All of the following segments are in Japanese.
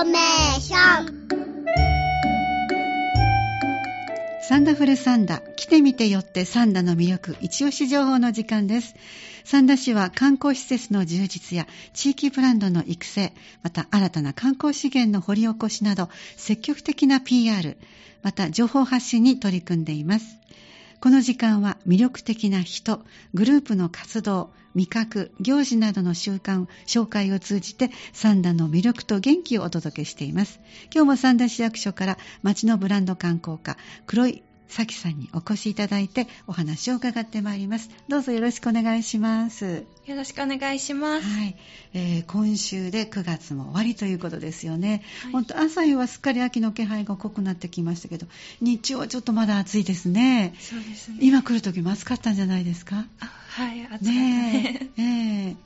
ーメーションサンダフルサンダ、来てみてよってサンダの魅力、一押し情報の時間です。サンダ市は観光施設の充実や地域ブランドの育成、また新たな観光資源の掘り起こしなど、積極的な PR、また情報発信に取り組んでいます。この時間は魅力的な人、グループの活動、味覚、行事などの習慣、紹介を通じて、サンダの魅力と元気をお届けしています。今日もサンダ市役所から町のブランド観光課、黒い咲さんにお越しいただいてお話を伺ってまいります。どうぞよろしくお願いします。よろしくお願いします。はい、えー今週で9月も終わりということですよね。はい本当朝日はすっかり秋の気配が濃くなってきましたけど、日中はちょっとまだ暑いですね。そうですね。今来る時も暑かったんじゃないですか？あはい、暑かったねえ。ね。え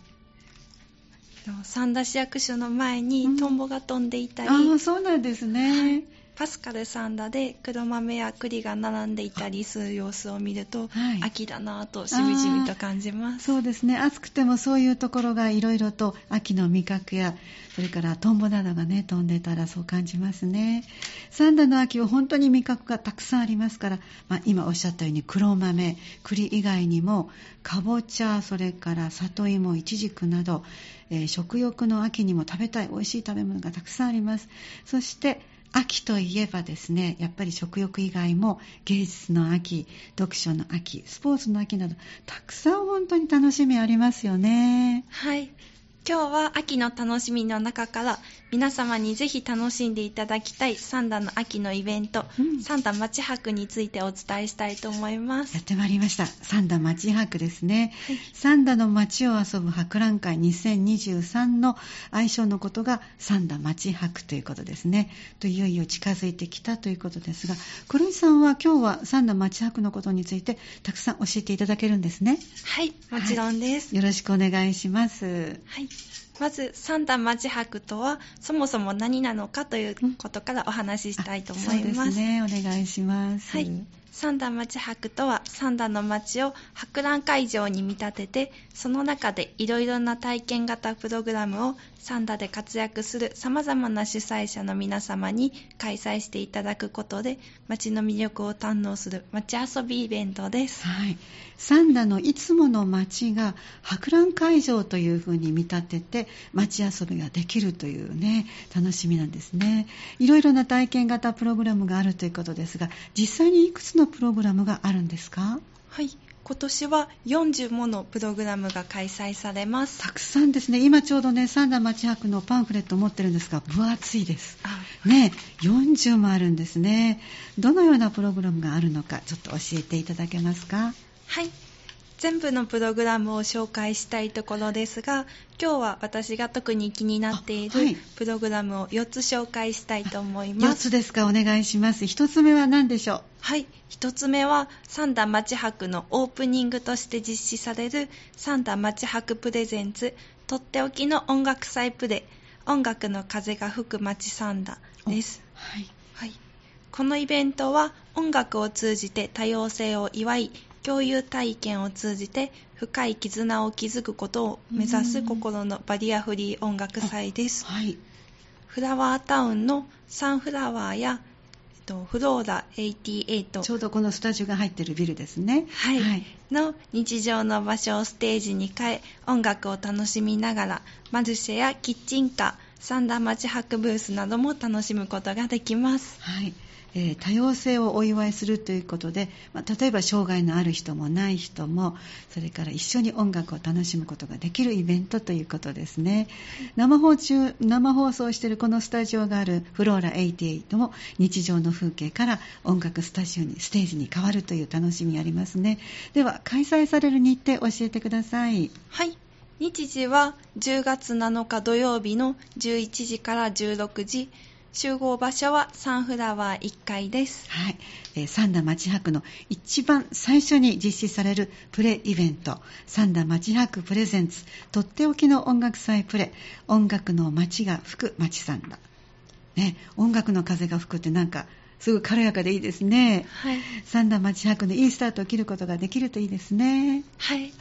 でも三田市役所の前うんにトンボが飛んでいたり、えああ、そうなんですね。パスカルサンダで黒豆や栗が並んでいたりする様子を見ると、はい秋だなぁとしみじみと感じます。そうですね。暑くてもそういうところがいろいろと秋の味覚や、それからトンボなどがね、飛んでたらそう感じますね。三田の秋は本当に味覚がたくさんありますから、まあ、今おっしゃったように黒豆、栗以外にも、かぼちゃ、それから里芋、いちじくなど、えー食欲の秋にも食べたい美味しい食べ物がたくさんあります。そして、秋といえばですね、やっぱり食欲以外も芸術の秋、読書の秋、スポーツの秋など、たくさん本当に楽しみありますよね。はい。今日は秋の楽しみの中から皆様にぜひ楽しんでいただきたい三田の秋のイベント、うん三田町博についてお伝えしたいと思いますやっ。てまいりました。三田町博ですね。三田の町を遊ぶ博覧会2023の愛称のことが三田町博ということですね。といよいよ近づいてきたということですが、黒井さんは今日は三田町博のことについてたくさん教えていただけるんですね。はい、もちろんです。よろしくお願いします。はい。まず、三田町博とは、そもそも何なのかということからお話ししたいと思いそうます。ですね。お願いします。はい。三田町博とは、三田の町を博覧会場に見立てて、その中でいろいろな体験型プログラムを三田で活躍する様々な主催者の皆様に開催していただくことで、町の魅力を堪能する町遊びイベントです。はい、三田のいつもの街が博覧会場というふうに見立てて街遊びができるというね楽しみなんですねいろいろな体験型プログラムがあるということですが実際にいくつのプログラムがあるんですか？はい。今年は40ものプログラムが開催されます。たくさんですね今ちょうどね三田町博のパンフレットを持ってるんですが分厚いですあね40もあるんですねどのようなプログラムがあるのかちょっと教えていただけますか？はい。全部のプログラムを紹介したいところですが、今日は私が特に気になっているプログラムを4つ紹介したいと思い4ます。つですか？お願いします1つ目は何でしょう？はい。1つ目は、三田町博のオープニングとして実施される三田町博プレゼンツ、とっておきの音楽祭プレ、音楽の風が吹く町三田です。はいはい、このイベントは音楽を通じて多様性を祝い共有体験を通じて深い絆を築くことを目指す心のバリアフリー音楽祭です。はい。フラワータウンのサンフラワーや、えっと、フローラ88ちょうどこのスタジオが入ってるビルですね。はい。はい。の日常の場所をステージに変え音楽を楽しみながらマルシェやキッチンカー三田町博ブースなども楽しむことができます。はいえー多様性をお祝いするということで、まあ例えば障害のある人もない人もそれから一緒に音楽を楽しむことができるイベントということですね生放中生放送しているこのスタジオがあるフローラ88も日常の風景から音楽スタジオにステージに変わるという楽しみありますねでは開催される日程教えてくださいはい。日時は10月7日土曜日の11時から16時。集合場所はサンフラワー1階です。はい、えー三田町博の一番最初に実施されるプレイベント。三田町博プレゼンツ。とっておきの音楽祭プレ音楽の街が吹く町三田、ね、音楽の風が吹くってなんかすごい軽やかでいいですね。はい。三田町博のいいスタートを切ることができるといいですね。はい。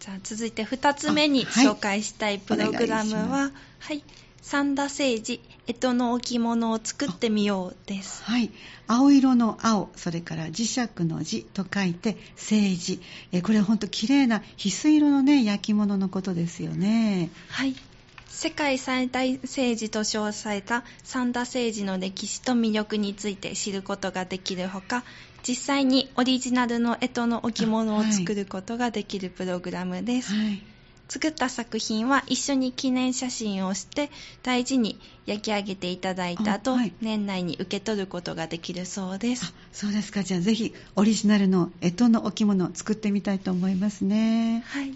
じゃあ続いて2つ目に紹介したいプログラムお願いはい。三田聖治、干支の置物を作ってみようです。はい。青色の青、それから磁石の字と書いて、聖治。えーこれは本当綺麗な翡翠色のね、焼き物のことですよね。はい。世界最大政治と称された三田政治の歴史と魅力について知ることができるほか、実際にオリジナルの干支の置物を作ることができるプログラムです。はい。作った作品は一緒に記念写真をして大事に焼き上げていただいた後、あはい年内に受け取ることができるそうであす。そうですか。じゃあぜひ、オリジナルの干支の置物を作ってみたいと思いますね。はい。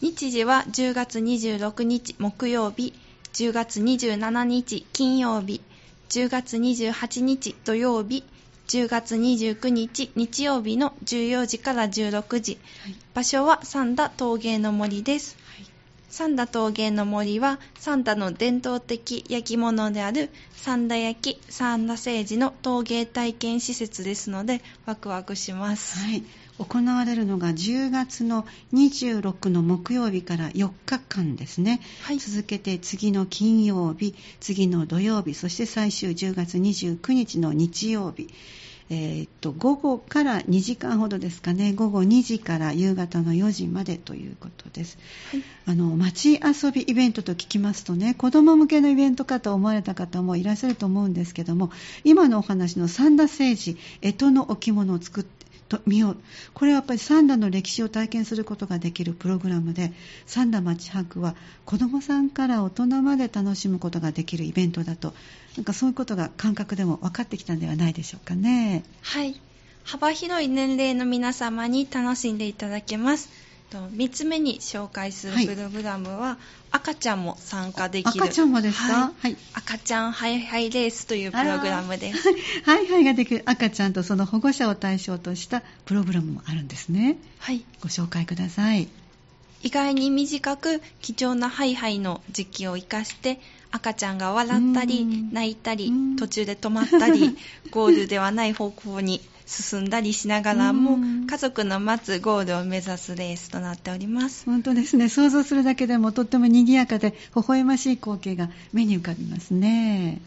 日時は10月26日木曜日、10月27日金曜日、10月28日土曜日、10月29日日曜日の14時から16時。はい。場所は三田陶芸の森です。三田陶芸の森は三田の伝統的焼き物である三田焼き三田製磁の陶芸体験施設ですのでワクワクします。はい。行われるのが10月の26の木曜日から4日間ですね。はい続けて次の金曜日、次の土曜日、そして最終10月29日の日曜日。えーっと午後から2時間ほどですかね、午後2時から夕方の4時までということです。はいあの街遊びイベントと聞きますとね、子供向けのイベントかと思われた方もいらっしゃると思うんですけども、今のお話の三田政治、干支の置物を作ってと見よう。これはやっぱり三田の歴史を体験することができるプログラムで、三田町博は子供さんから大人まで楽しむことができるイベントだと、なんかそういうことが感覚でも分かってきたんではないでしょうかね。はい。幅広い年齢の皆様に楽しんでいただけます。と3つ目に紹介するはいプログラムは、赤ちゃんも参加できる赤ちゃんもですか？はいはい。赤ちゃんハイハイレースというプログラムです。はいはいができる赤ちゃんとその保護者を対象としたプログラムもあるんですね。はい。ご紹介ください。意外に短く貴重なハイハイの時期を生かして赤ちゃんが笑ったりうん。泣いたりうん。途中で止まったり ゴールではない方向に進んだりしながらもうん。家族の待つゴールを目指すレースとなっております。本当ですね。想像するだけでもとっても賑やかで微笑ましい光景が目に浮かびますね。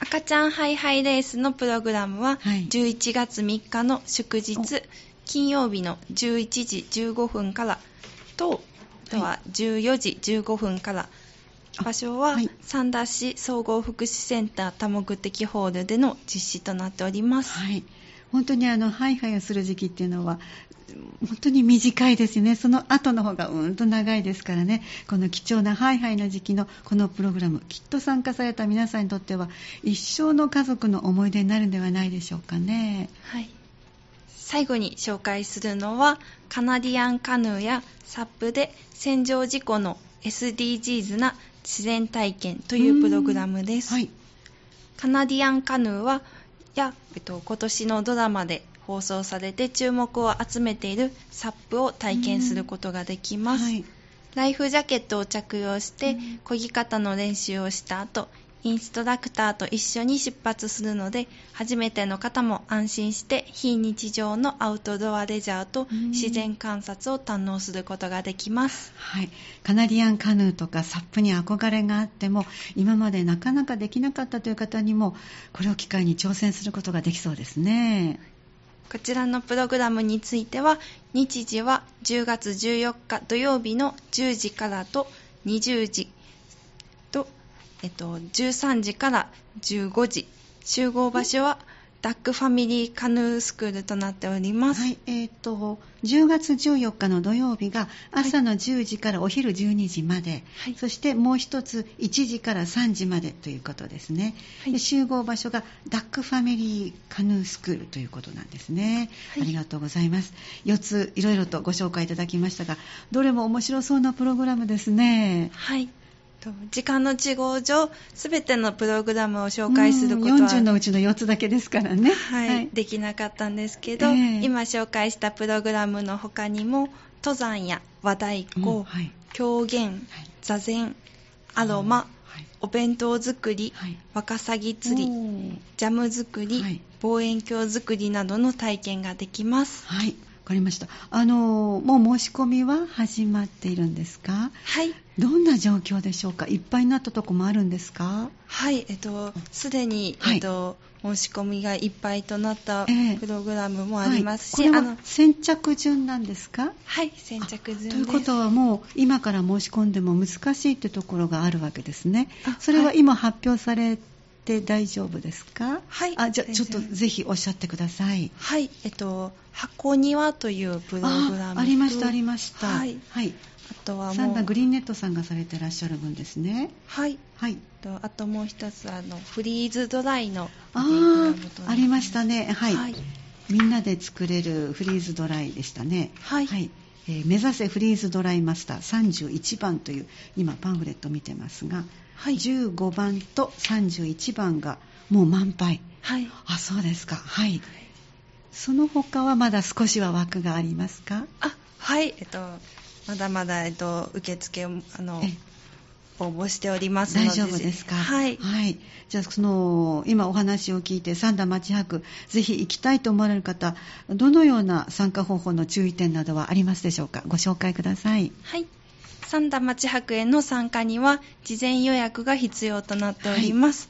赤ちゃんハイハイレースのプログラムははい。11月3日の祝日お。金曜日の11時15分からとあとは14時15分からあ場所ははい三田市総合福祉センター多目的ホールでの実施となっております。はい。本当にあの、ハイハイをする時期っていうのは、本当に短いですよね。その後の方がうんと長いですからね。この貴重なハイハイの時期のこのプログラム、きっと参加された皆さんにとっては、一生の家族の思い出になるんではないでしょうかね。はい。最後に紹介するのは、カナディアンカヌーやサップで戦場事故の SDGs な自然体験というプログラムです。はい。カナディアンカヌーは、や、えっと、今年のドラマで放送されて注目を集めているサップを体験することができます。はい。ライフジャケットを着用してうん漕ぎ方の練習をした後、インストラクターと一緒に出発するので、初めての方も安心して非日常のアウトドアレジャーとうん自然観察を堪能することができます。はい、カナディアンカヌーとかサップに憧れがあっても今までなかなかできなかったという方にもこれを機会に挑戦することができそうですね。こちらのプログラムについては、日時は10月14日土曜日の10時からと20時と、えっと、13時から15時。集合場所はダックファミリーカヌースクールとなっております。はい、えっ、と10月14日の土曜日が朝の10時からお昼12時まで、はいそしてもう一つ1時から3時までということですね。はいで集合場所がダックファミリーカヌースクールということなんですね。はいありがとうございます。4ついろいろとご紹介いただきましたが、どれも面白そうなプログラムですね。はい。と時間の都合上、すべてのプログラムを紹介することは、うん40のうちの4つだけですからね。はい、できなかったんですけど、ええ。今紹介したプログラムの他にも、登山や和太鼓、うんはい。狂言、はい。座禅、アロマ、はい。お弁当作り、はい。ワカサギ釣り、ジャム作り、はい。望遠鏡作りなどの体験ができます。はい。かりました。あの、もう申し込みは始まっているんですか？はい。どんな状況でしょうか？いっぱいになったとこもあるんですか？はい、えっと、すでに、はいえっと、申し込みがいっぱいとなったええプログラムもありますし、はい、これは、先着順なんですか？はい、先着順。ということはもう今から申し込んでも難しいってところがあるわけですねあ。それははい今発表されて大丈夫ですか？はいあ、じゃあ大ちょっとぜひおっしゃってください。はい、えっと、箱庭というプログラムとあ、ありました、ありました。はい。はい。あとはサンダグリーンネットさんがされてらっしゃる分ですね。はい。はい。とあともう一つ、あの、フリーズドライのプあありましたね。はい。はい。みんなで作れるフリーズドライでしたね。はいえー目指せフリーズドライマスター31番という今パンフレット見てますが、はい。15番と31番がもう満杯。はい。あ、そうですか。はい。その他はまだ少しは枠がありますか？あ、はい、えっと、まだまだ、えっと、受付を、あのえ、応募しておりますので。大丈夫ですか？はい。はい。じゃあ、その、今お話を聞いて、三田町博、ぜひ行きたいと思われる方、どのような参加方法の注意点などはありますでしょうか？ご紹介ください。はい。三田町博への参加には、事前予約が必要となっております。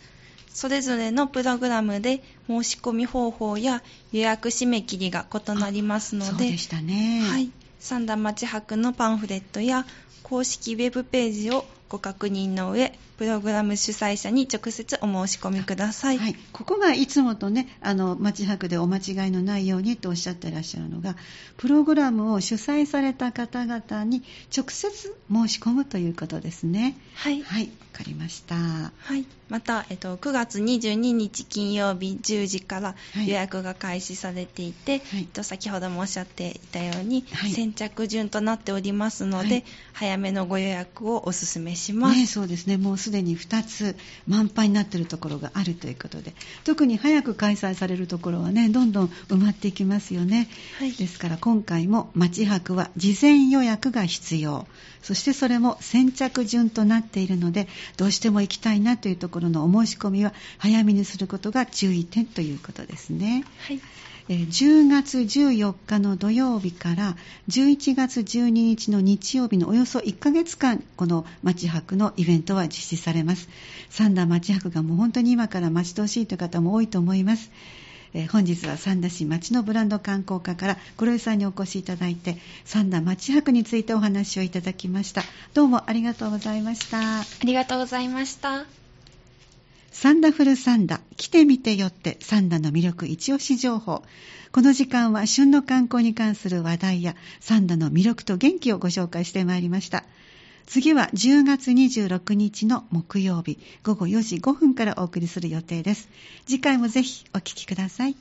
それぞれのプログラムで申し込み方法や予約締め切りが異なりますので、ね。はい。三田町博のパンフレットや公式ウェブページをご確認の上、プログラム主催者に直接お申し込みください。はい、ここがいつもとね、あの、町博でお間違いのないようにとおっしゃってらっしゃるのが、プログラムを主催された方々に直接申し込むということですね。はい。はい、わかりました。はい。また、えっと、9月22日金曜日10時からはい予約が開始されていて、はいえっと、先ほどもおっしゃっていたように、はい先着順となっておりますので、はい早めのご予約をお勧めします。ね、そうですね。もうすでに2つ満杯になっているところがあるということで、特に早く開催されるところはね、どんどん埋まっていきますよね。はいですから今回も町泊は事前予約が必要。そしてそれも先着順となっているので、どうしても行きたいなというところのお申し込みは早めにすることが注意点ということですね。はい。10月14日の土曜日から11月12日の日曜日のおよそ1ヶ月間この町泊のイベントは実施されます。三田町泊がもう本当に今から待ち遠しいという方も多いと思います。本日は三田市町のブランド観光課から黒井さんにお越しいただいて三田町泊についてお話をいただきました。どうもありがとうございました。ありがとうございました。サンダフルサンダ、来てみてよってサンダの魅力一押し情報。この時間は旬の観光に関する話題やサンダの魅力と元気をご紹介してまいりました。次は10月26日の木曜日午後4時5分からお送りする予定です。次回もぜひお聞きください。